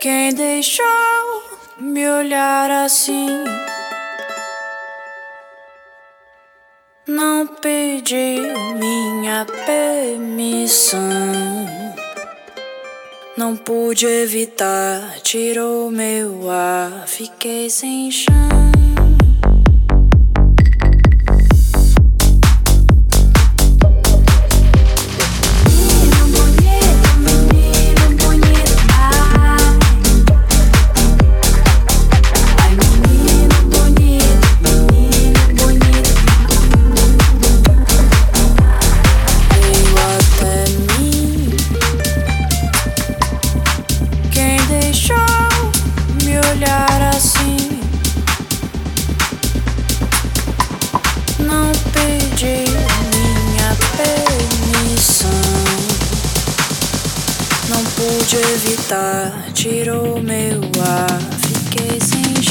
quem deixou me olhar assim. Não pediu minha permissão. Não pude evitar, tirou meu ar, fiquei sem chão. Pude evitar, tirou meu ar, fiquei sem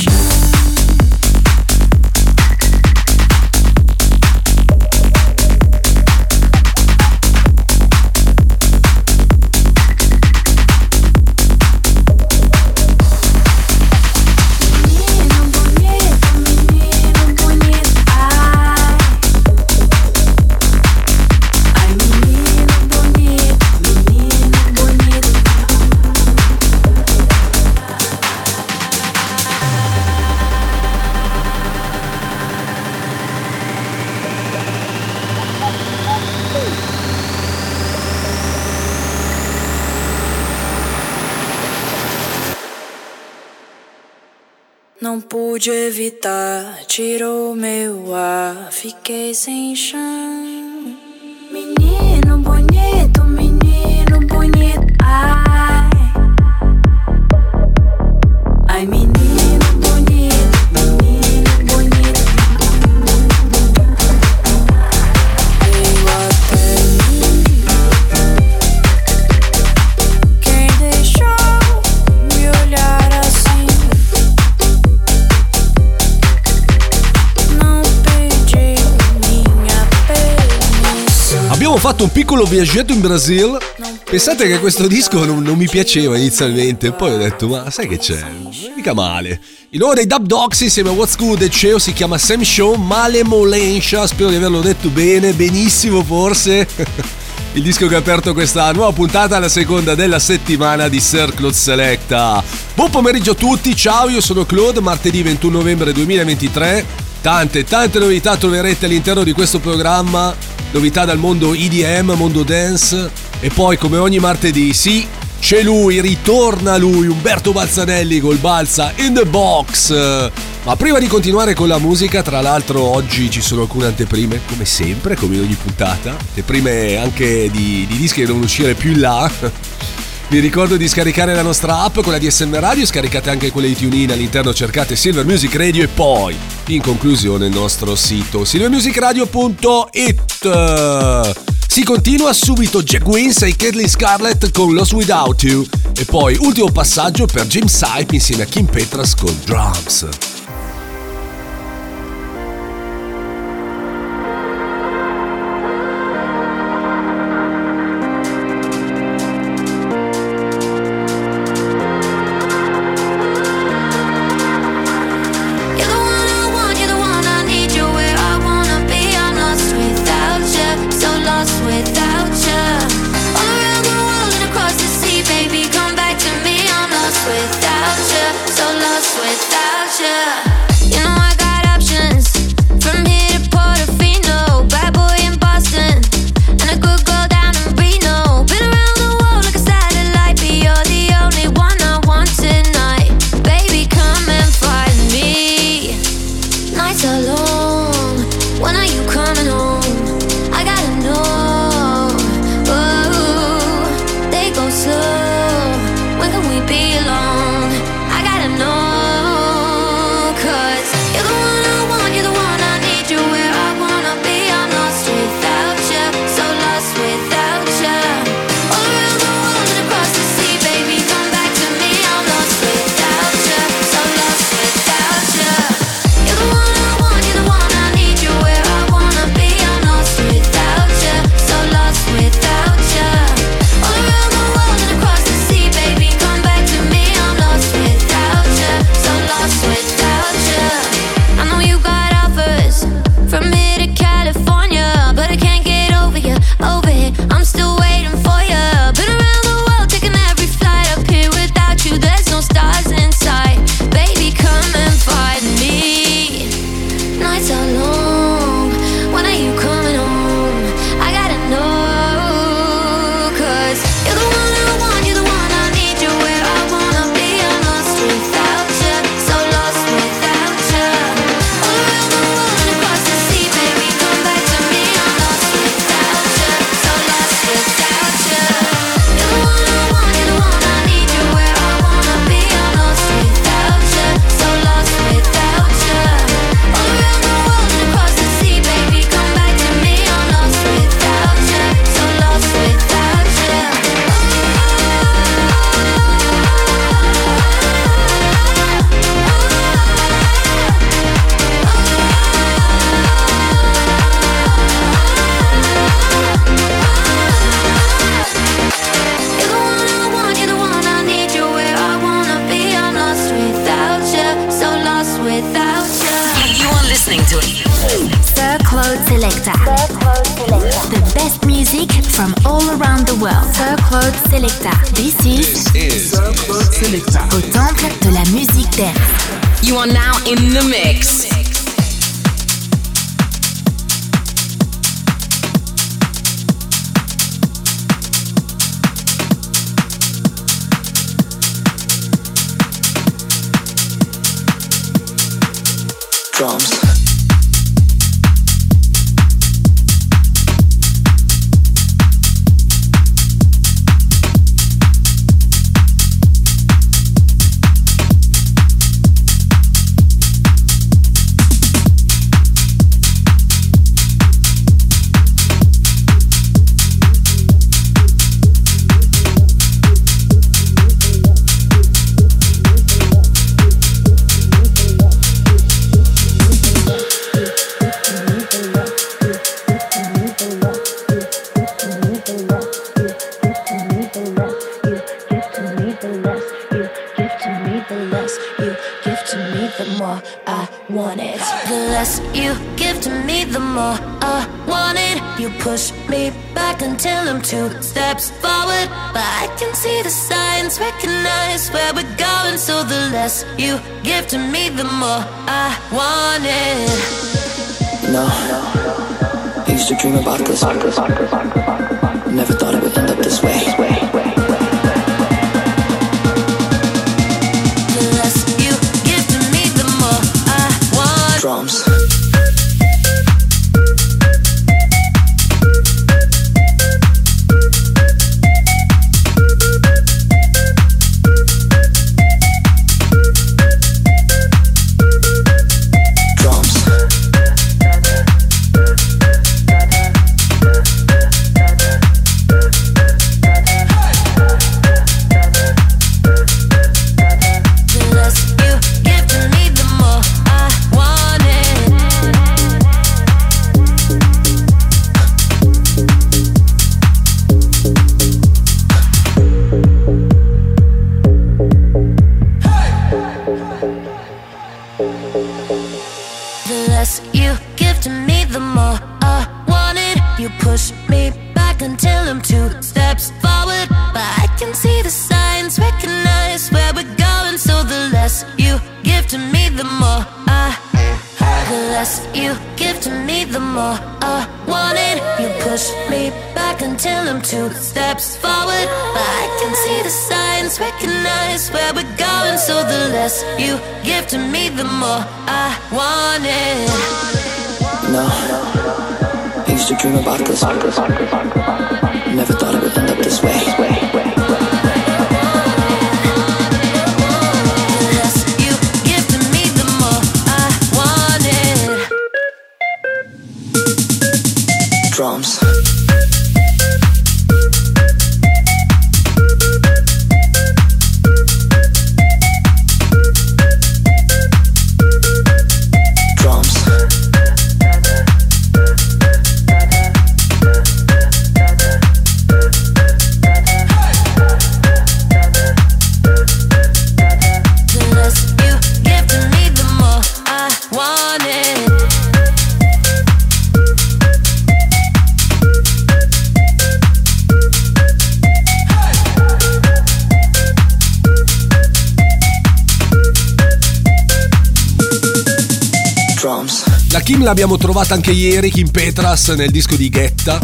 pude evitar, tirou meu ar, fiquei sem chão. Fatto un piccolo viaggetto in Brasile. Pensate che questo disco non, non mi piaceva inizialmente, poi ho detto, ma sai che c'è? Non è mica male. Il nuovo dei Dub Dogs insieme a What's Good e CEO si chiama Sam Show Malemolentia, spero di averlo detto bene, benissimo forse. Il disco che ha aperto questa nuova puntata, la seconda della settimana di Sir Claude Selecta. Buon pomeriggio a tutti, ciao, io sono Claude, martedì 21 novembre 2023. Tante, tante novità troverete all'interno di questo programma, novità dal mondo EDM, mondo dance e poi come ogni martedì, sì, c'è lui, ritorna lui, Umberto Balzanelli col Balza in the box. Ma prima di continuare con la musica, tra l'altro oggi ci sono alcune anteprime, come sempre, come in ogni puntata, anteprime anche di, di dischi che devono uscire più in là. Vi ricordo di scaricare la nostra app, quella di SM Radio, scaricate anche quelle di TuneIn, all'interno cercate Silver Music Radio e poi, in conclusione, il nostro sito silvermusicradio.it. Si continua subito Jack Wins e Kathleen Scarlett con Lost Without You e poi ultimo passaggio per James Hype insieme a Kim Petras con Drums. Cloud Selector. The best music from all around the world. Sir Cloud Selector. This is, is Selector. Au temple de la musique dance. You are now in the mix. Drums. abbiamo trovato anche ieri, Kim Petras, nel disco di Ghetta.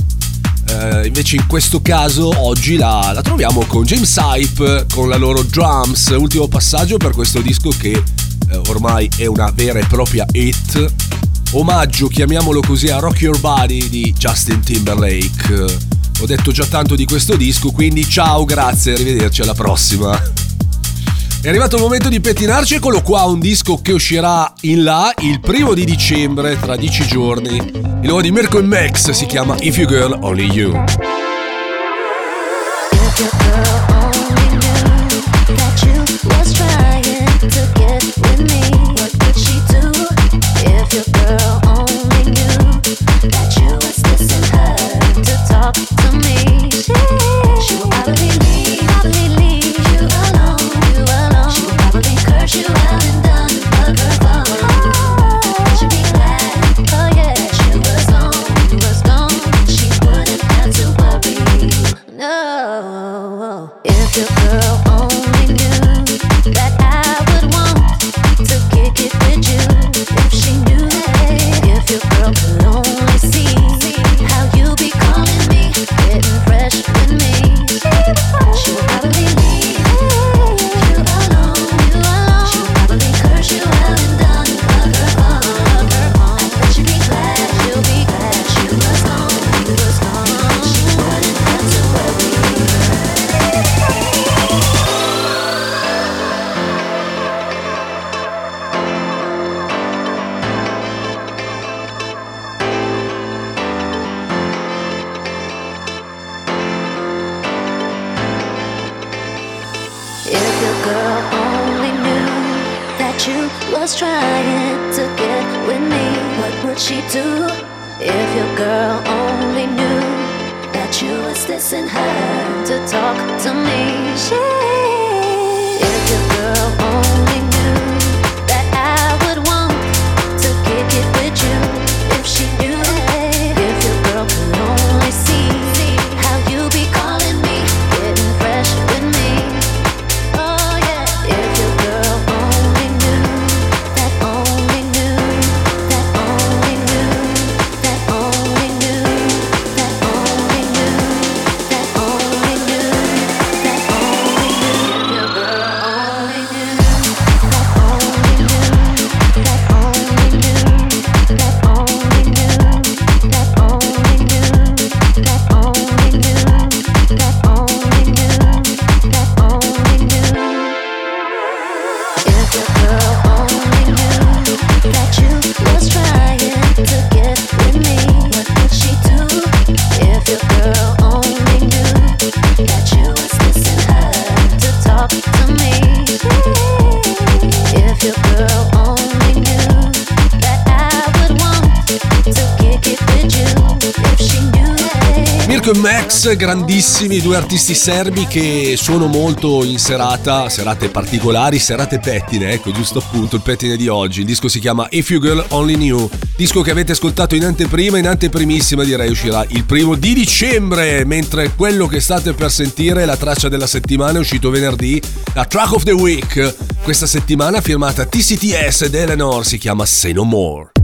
Eh, invece in questo caso oggi la, la troviamo con James Hype, con la loro drums, ultimo passaggio per questo disco che eh, ormai è una vera e propria hit. Omaggio, chiamiamolo così, a Rock Your Body di Justin Timberlake. Ho detto già tanto di questo disco, quindi ciao, grazie, arrivederci alla prossima. È arrivato il momento di pettinarci, eccolo qua, un disco che uscirà in là il primo di dicembre, tra dieci giorni. Il nuovo di Mirko e Max si chiama If You Girl Only You. still girl grandissimi, due artisti serbi che suono molto in serata, serate particolari, serate pettine, ecco giusto appunto il pettine di oggi. Il disco si chiama If You Girl Only Knew, disco che avete ascoltato in anteprima, in anteprimissima direi uscirà il primo di dicembre, mentre quello che state per sentire, la traccia della settimana è uscito venerdì, la Track of the Week, questa settimana firmata TCTS ed Eleanor, si chiama Say No More.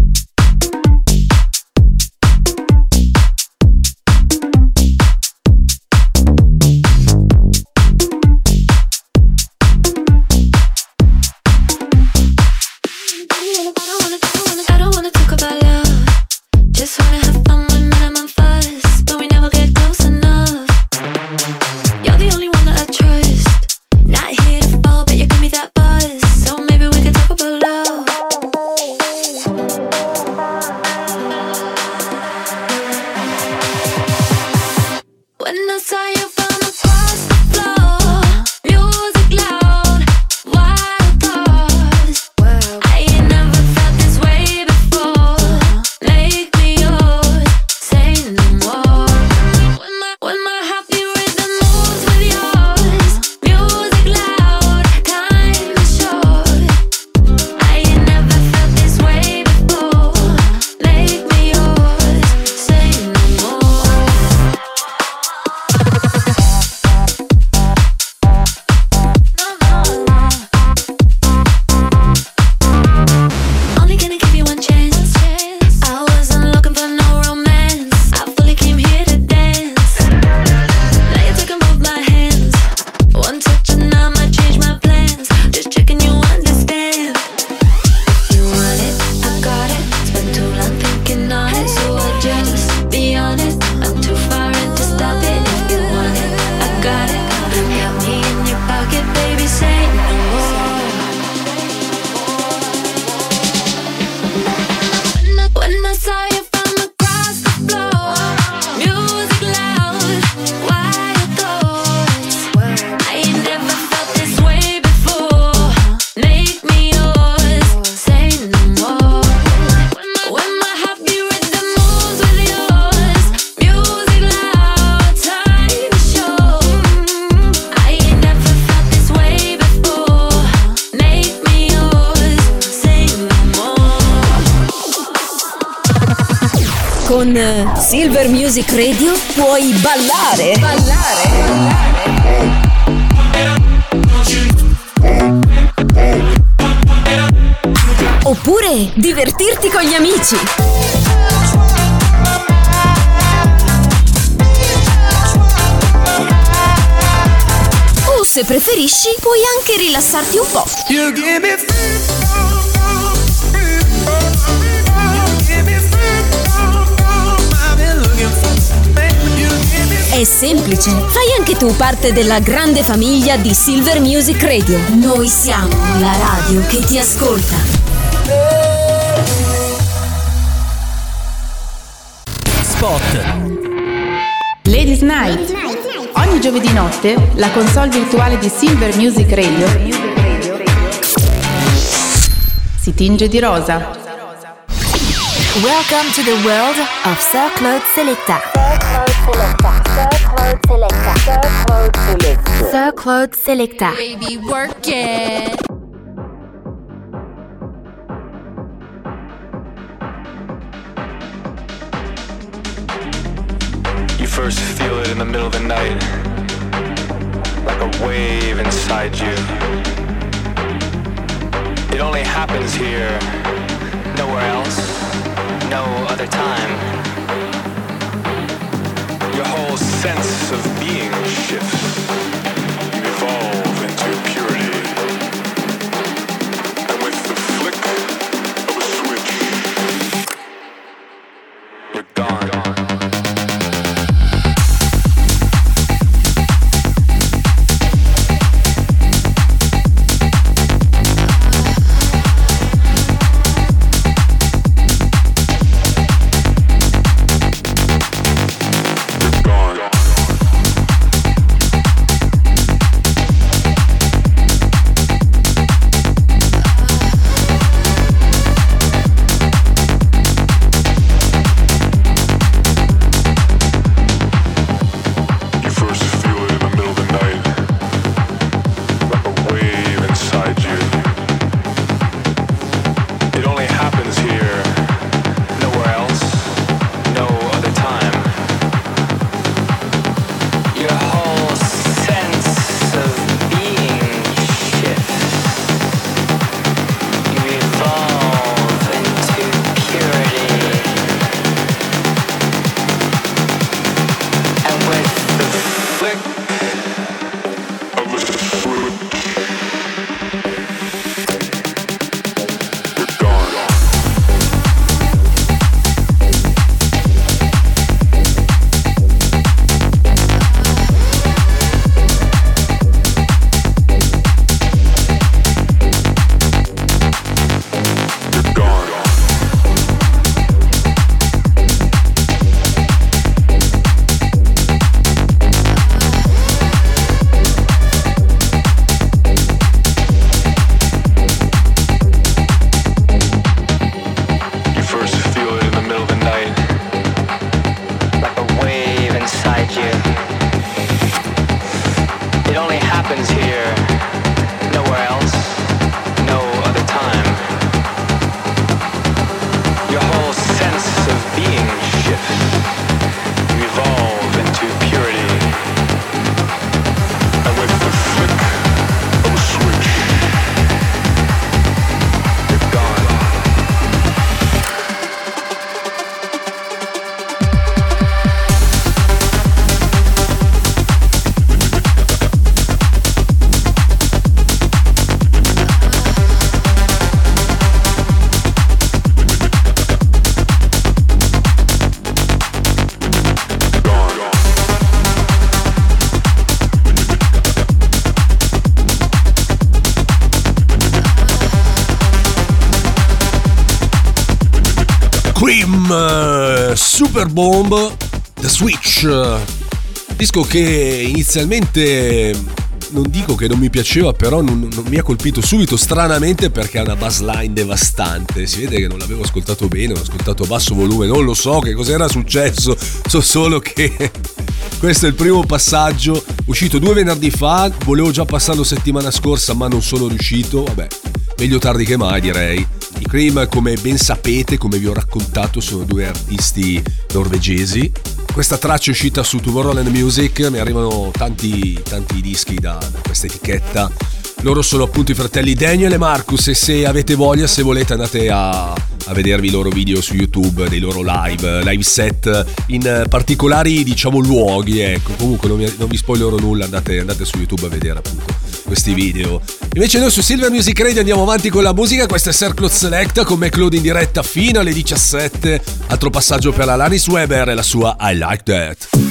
O se preferisci, puoi anche rilassarti un po'. È semplice, fai anche tu parte della grande famiglia di Silver Music Radio. Noi siamo la radio che ti ascolta. Spot. Ladies Night. Ogni giovedì notte la console virtuale di Silver Music Radio si tinge di rosa. Welcome to the world of Sir Claude Selecta. Sir Claude Selecta. Baby, work it. First feel it in the middle of the night, like a wave inside you. It only happens here, nowhere else, no other time. Your whole sense of being shifts. Disco che inizialmente non dico che non mi piaceva, però non, non mi ha colpito subito stranamente perché ha una bassline devastante. Si vede che non l'avevo ascoltato bene, l'ho ascoltato a basso volume, non lo so che cos'era successo, so solo che questo è il primo passaggio, uscito due venerdì fa, volevo già passarlo settimana scorsa ma non sono riuscito, vabbè, meglio tardi che mai direi. I Cream, come ben sapete, come vi ho raccontato, sono due artisti norvegesi. Questa traccia è uscita su Tomorrowland Music, mi arrivano tanti, tanti dischi da, da questa etichetta Loro sono appunto i fratelli Daniel e Marcus e se avete voglia, se volete andate a, a vedervi i loro video su YouTube, dei loro live, live set in particolari diciamo luoghi, ecco. Comunque non, vi spoilerò nulla, andate, andate su YouTube a vedere appunto questi video. Invece noi su Silver Music Radio andiamo avanti con la musica, questa è Circle Select con McLeod in diretta fino alle 17. Altro passaggio per la Lanis Weber e la sua I Like That.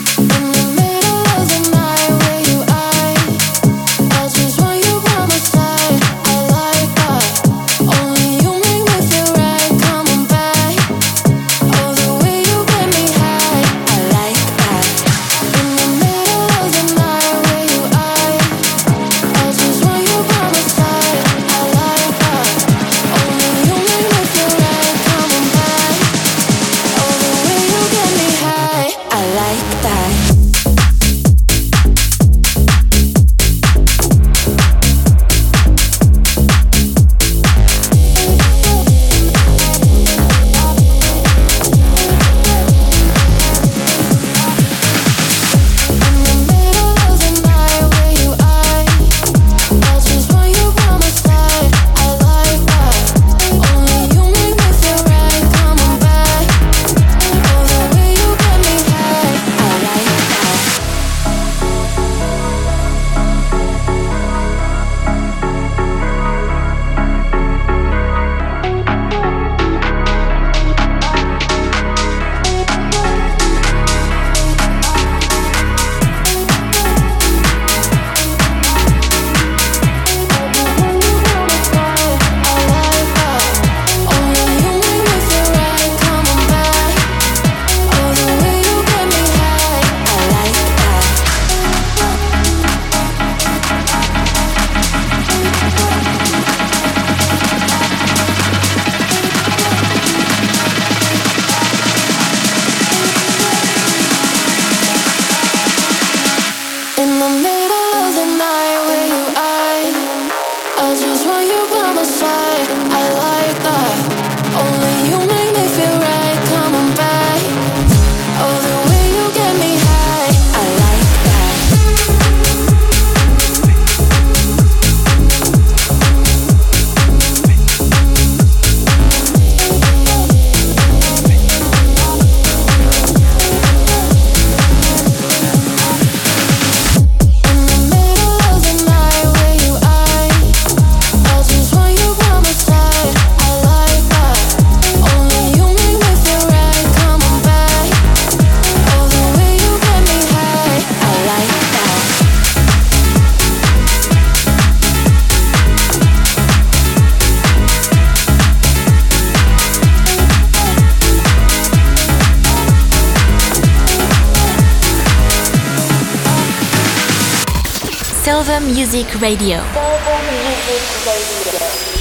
Radio.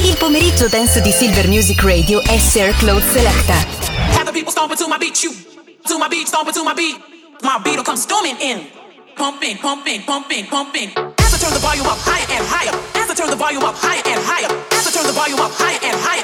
Il pomeriggio dance di Silver Music Radio è Sir Claude Selecta. Have the people stomping to my beat, you to my beat, stomping to my beat. My beat will come storming in, pumping, pumping, pumping, pumping. As I turn the volume up higher and higher, as I turn the volume up higher and higher, as I turn the volume up higher and higher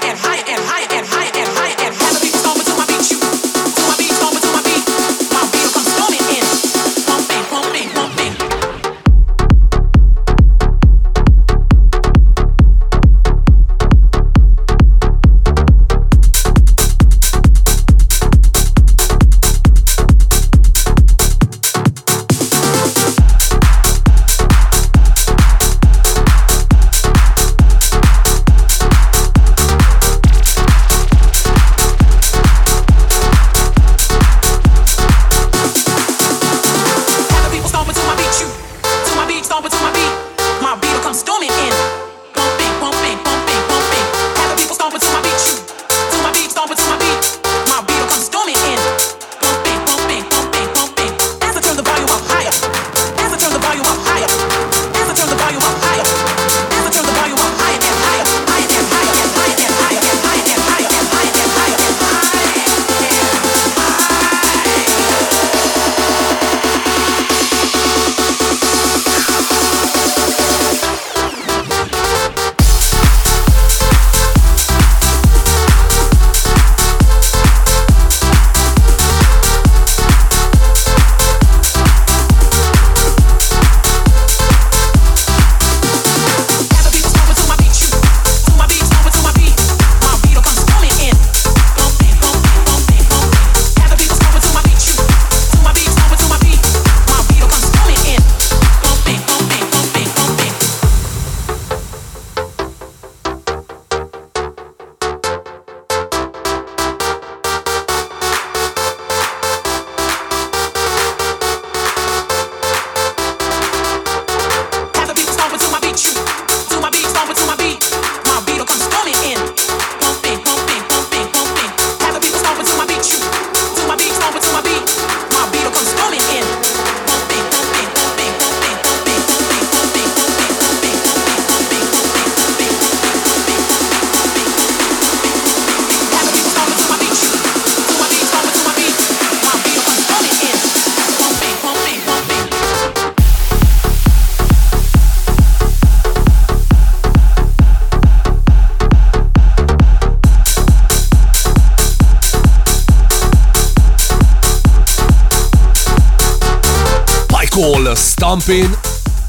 Stomping.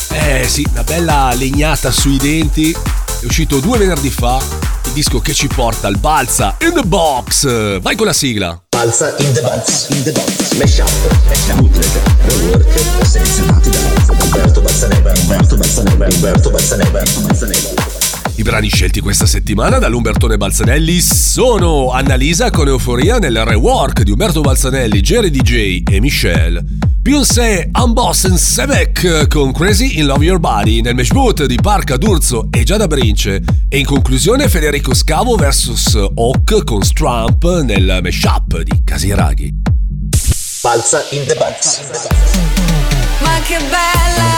Eh sì, una bella legnata sui denti. È uscito due venerdì fa il disco che ci porta al Balza in the Box. Vai con la sigla. Balza in the Box, in the Box, Mesh Up, Mesh Up, Bootleg, Rework, selezionati da Umberto Balzaneva, Umberto Balzaneva, Umberto Balzaneva, Balzaneva. I brani scelti questa settimana dall'Umbertone Balzanelli sono Annalisa con Euforia nel rework di Umberto Balzanelli, Jerry DJ e Michelle. Pulse, Unboss and Sebek con Crazy in Love Your Body nel matchboot di Parca D'Urso e Giada Brince e in conclusione Federico Scavo vs Hawk con Strump nel mashup di Casiraghi. Balza in the box. Ma che bella!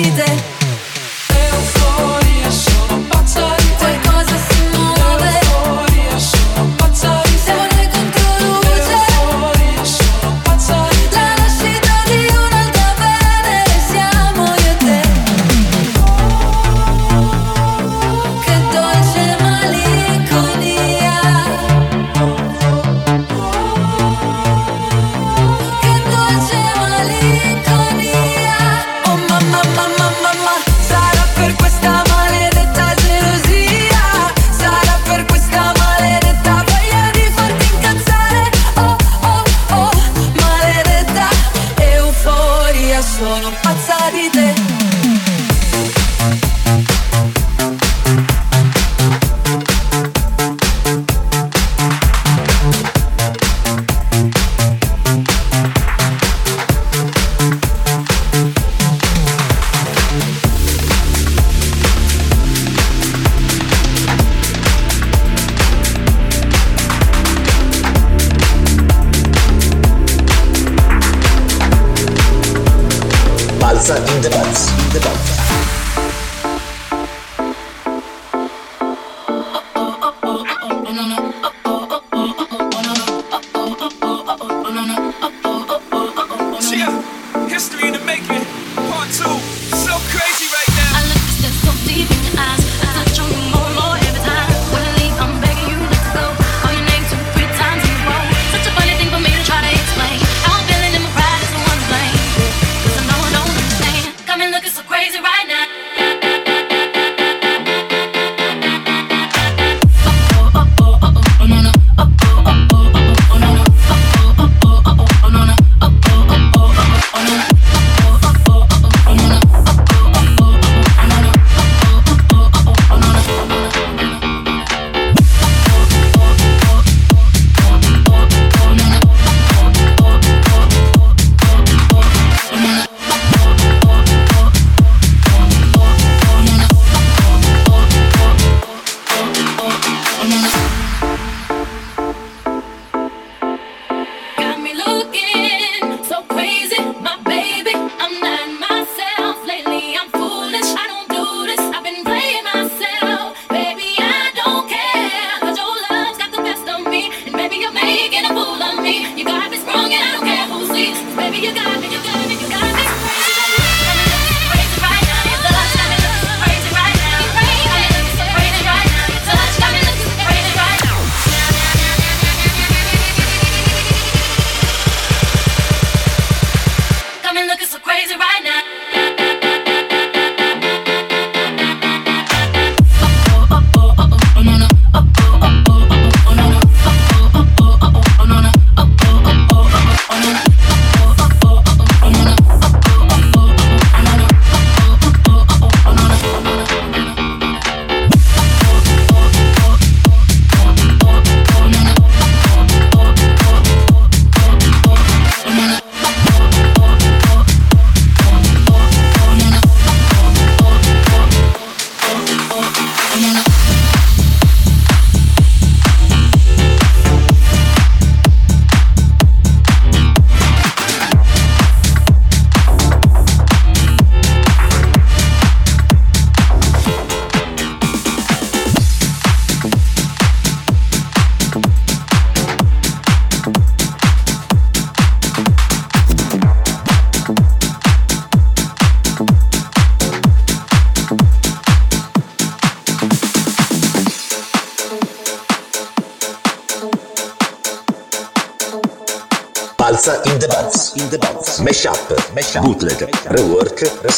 ide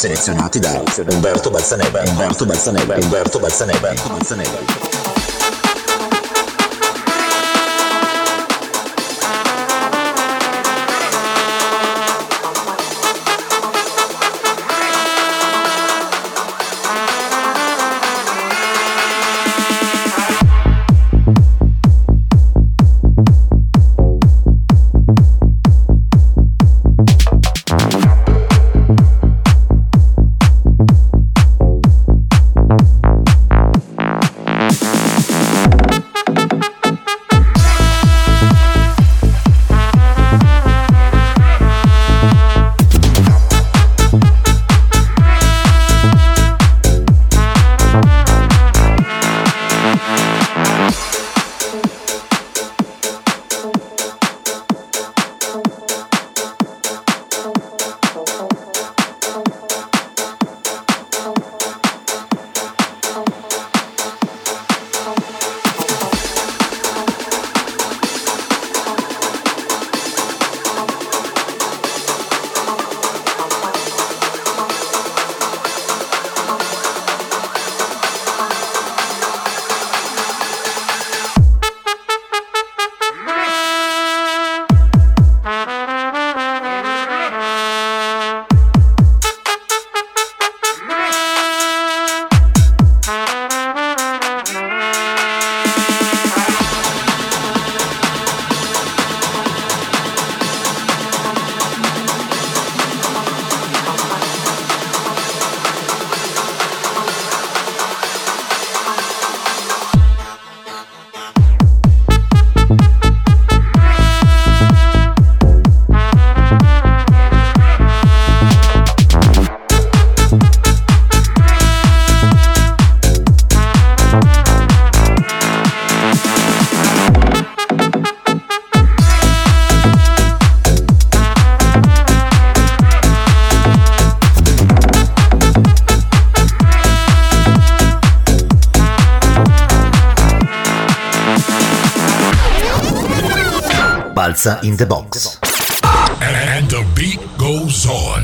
selezionati da Umberto Balzaneva, Umberto Balzaneva, Umberto Balzaneva, Umberto Balzaneva. Balza in the box. And the beat goes on.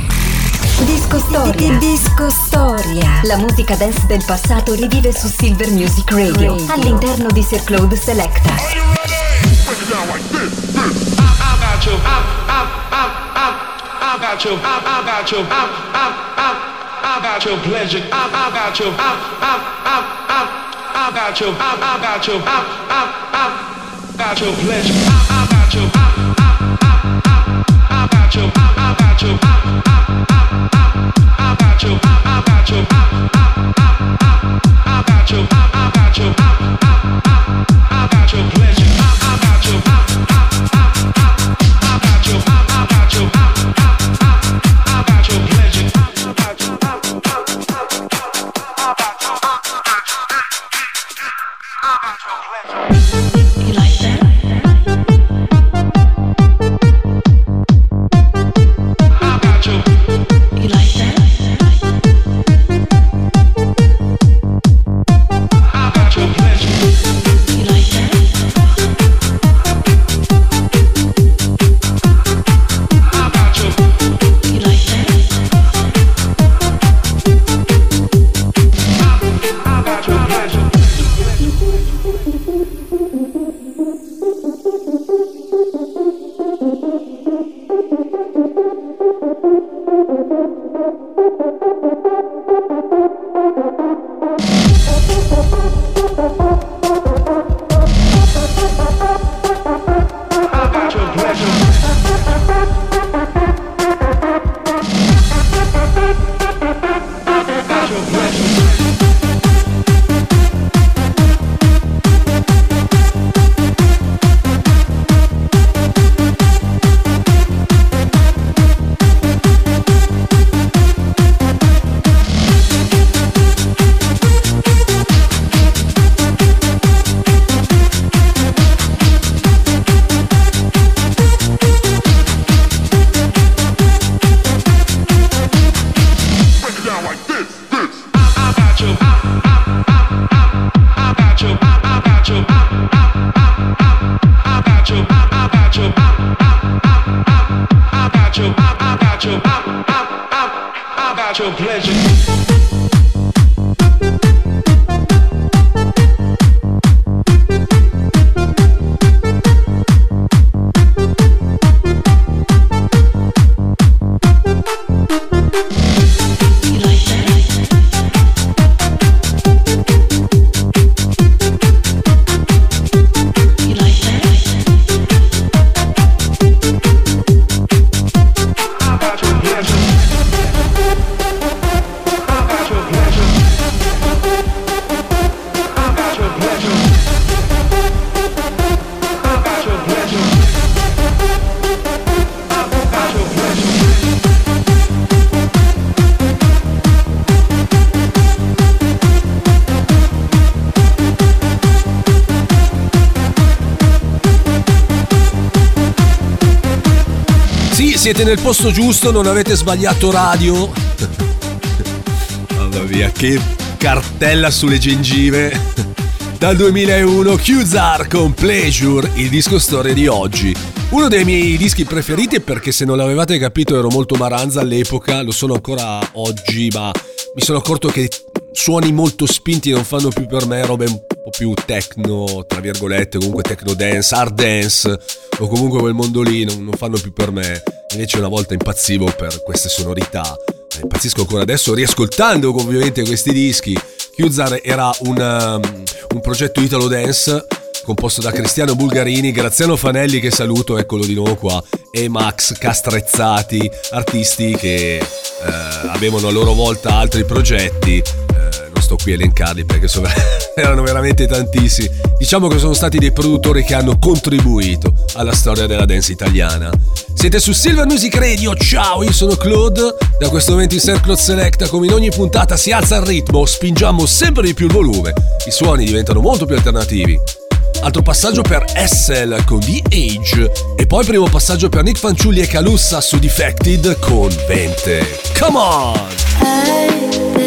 Disco Storia. Disco Storia. La musica dance del passato rivive su Silver Music Radio all'interno di Sir Claude Selecta. about you. I, I, I, I, I about you. I, I about you. I, I, I, I about your pleasure. I, I about you. I, I, I, I, I about you. I, I about you. I, I, I, about your pleasure. I, I about you. I, I, I, siete nel posto giusto, non avete sbagliato radio. Mamma mia, che cartella sulle gengive. Dal 2001 Qzar con Pleasure, il disco storia di oggi. Uno dei miei dischi preferiti perché se non l'avevate capito ero molto maranza all'epoca, lo sono ancora oggi, ma mi sono accorto che suoni molto spinti non fanno più per me robe po' più techno, tra virgolette, comunque techno dance, hard dance o comunque quel mondo lì non, non fanno più per me. Invece una volta impazzivo per queste sonorità. Eh, Impazzisco ancora adesso riascoltando ovviamente questi dischi. Qzar era un, um, un progetto italo dance composto da Cristiano Bulgarini, Graziano Fanelli che saluto, eccolo di nuovo qua, e Max Castrezzati, artisti che eh, avevano a loro volta altri progetti. Sto qui a elencarli perché sono, erano veramente tantissimi. Diciamo che sono stati dei produttori che hanno contribuito alla storia della dance italiana. Siete su Silver Music Radio, ciao, io sono Claude. Da questo momento in Circle Selecta, come in ogni puntata, si alza il ritmo, spingiamo sempre di più il volume. I suoni diventano molto più alternativi. Altro passaggio per Essel con The Age. E poi primo passaggio per Nick Fanciulli e Calussa su Defected con Vente. Come on!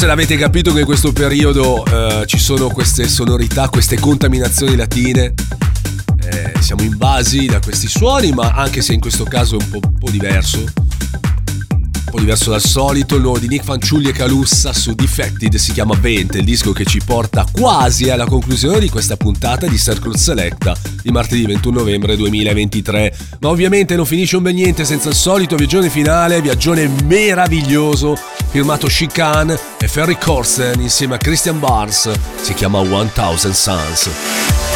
Forse l'avete capito che in questo periodo eh, ci sono queste sonorità, queste contaminazioni latine. Eh, siamo invasi da questi suoni, ma anche se in questo caso è un po', un po' diverso. Diverso dal solito, il nuovo di Nick Fanciulli e Calussa su Defected si chiama Vente, il disco che ci porta quasi alla conclusione di questa puntata di Circle Selecta di martedì 21 novembre 2023. Ma ovviamente non finisce un bel niente senza il solito viaggione finale, viaggione meraviglioso, firmato Chicane e Ferry Corsten insieme a Christian Barnes, si chiama 1000 Suns.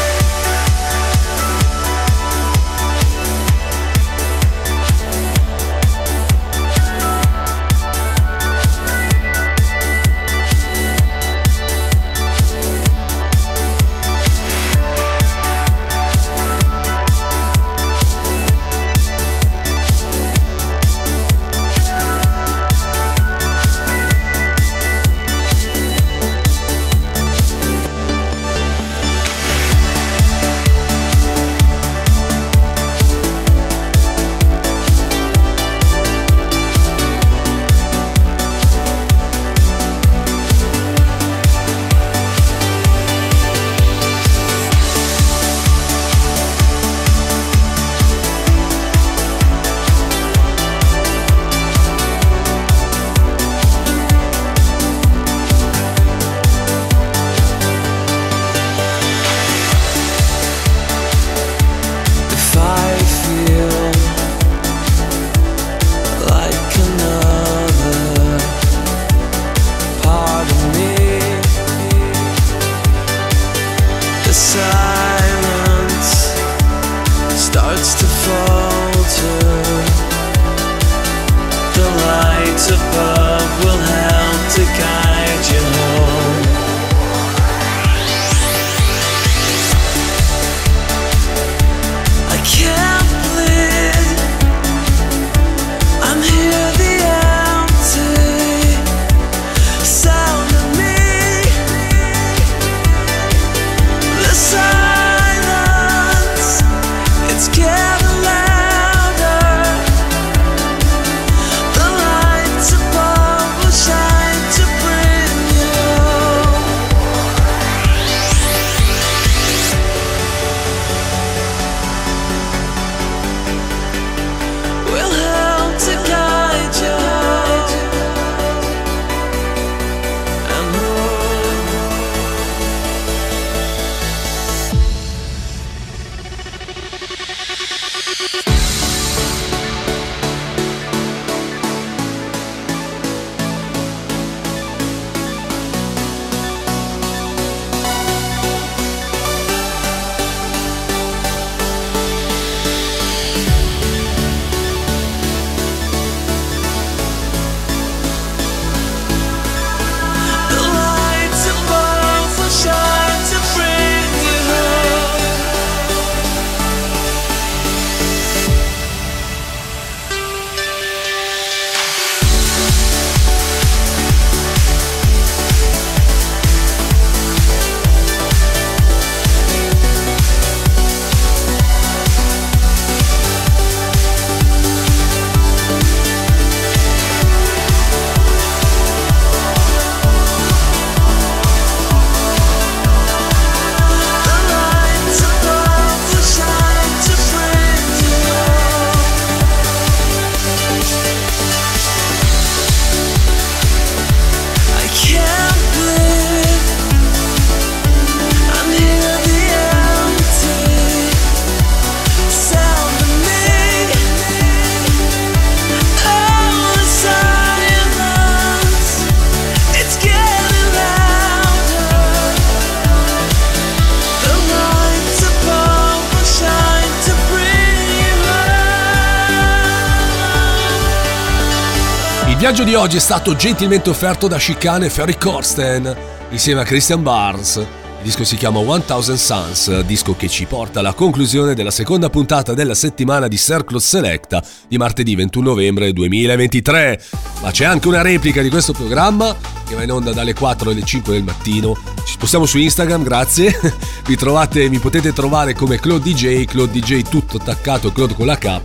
Oggi è stato gentilmente offerto da Chicane e Ferry Corsten insieme a Christian Barnes. Il disco si chiama 1000 Suns, disco che ci porta alla conclusione della seconda puntata della settimana di Circle Selecta di martedì 21 novembre 2023. Ma c'è anche una replica di questo programma che va in onda dalle 4 alle 5 del mattino. Ci spostiamo su Instagram, grazie. Vi trovate, mi potete trovare come Claude DJ, Claude DJ tutto attaccato, Claude con la K.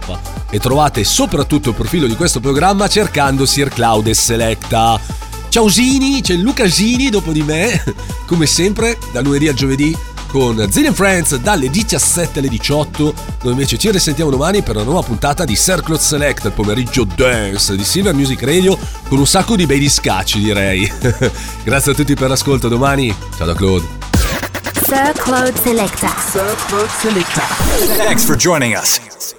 E trovate soprattutto il profilo di questo programma cercando Sir Cloud e Selecta. Ciao Zini, c'è Luca Zini dopo di me, come sempre, da lunedì al giovedì con Zini Friends dalle 17 alle 18, noi invece ci risentiamo domani per una nuova puntata di Circle Select, il pomeriggio dance di Silver Music Radio, con un sacco di bei discacci direi. Grazie a tutti per l'ascolto, domani, ciao da Claude. Sir Claude Selecta. Thanks for joining us.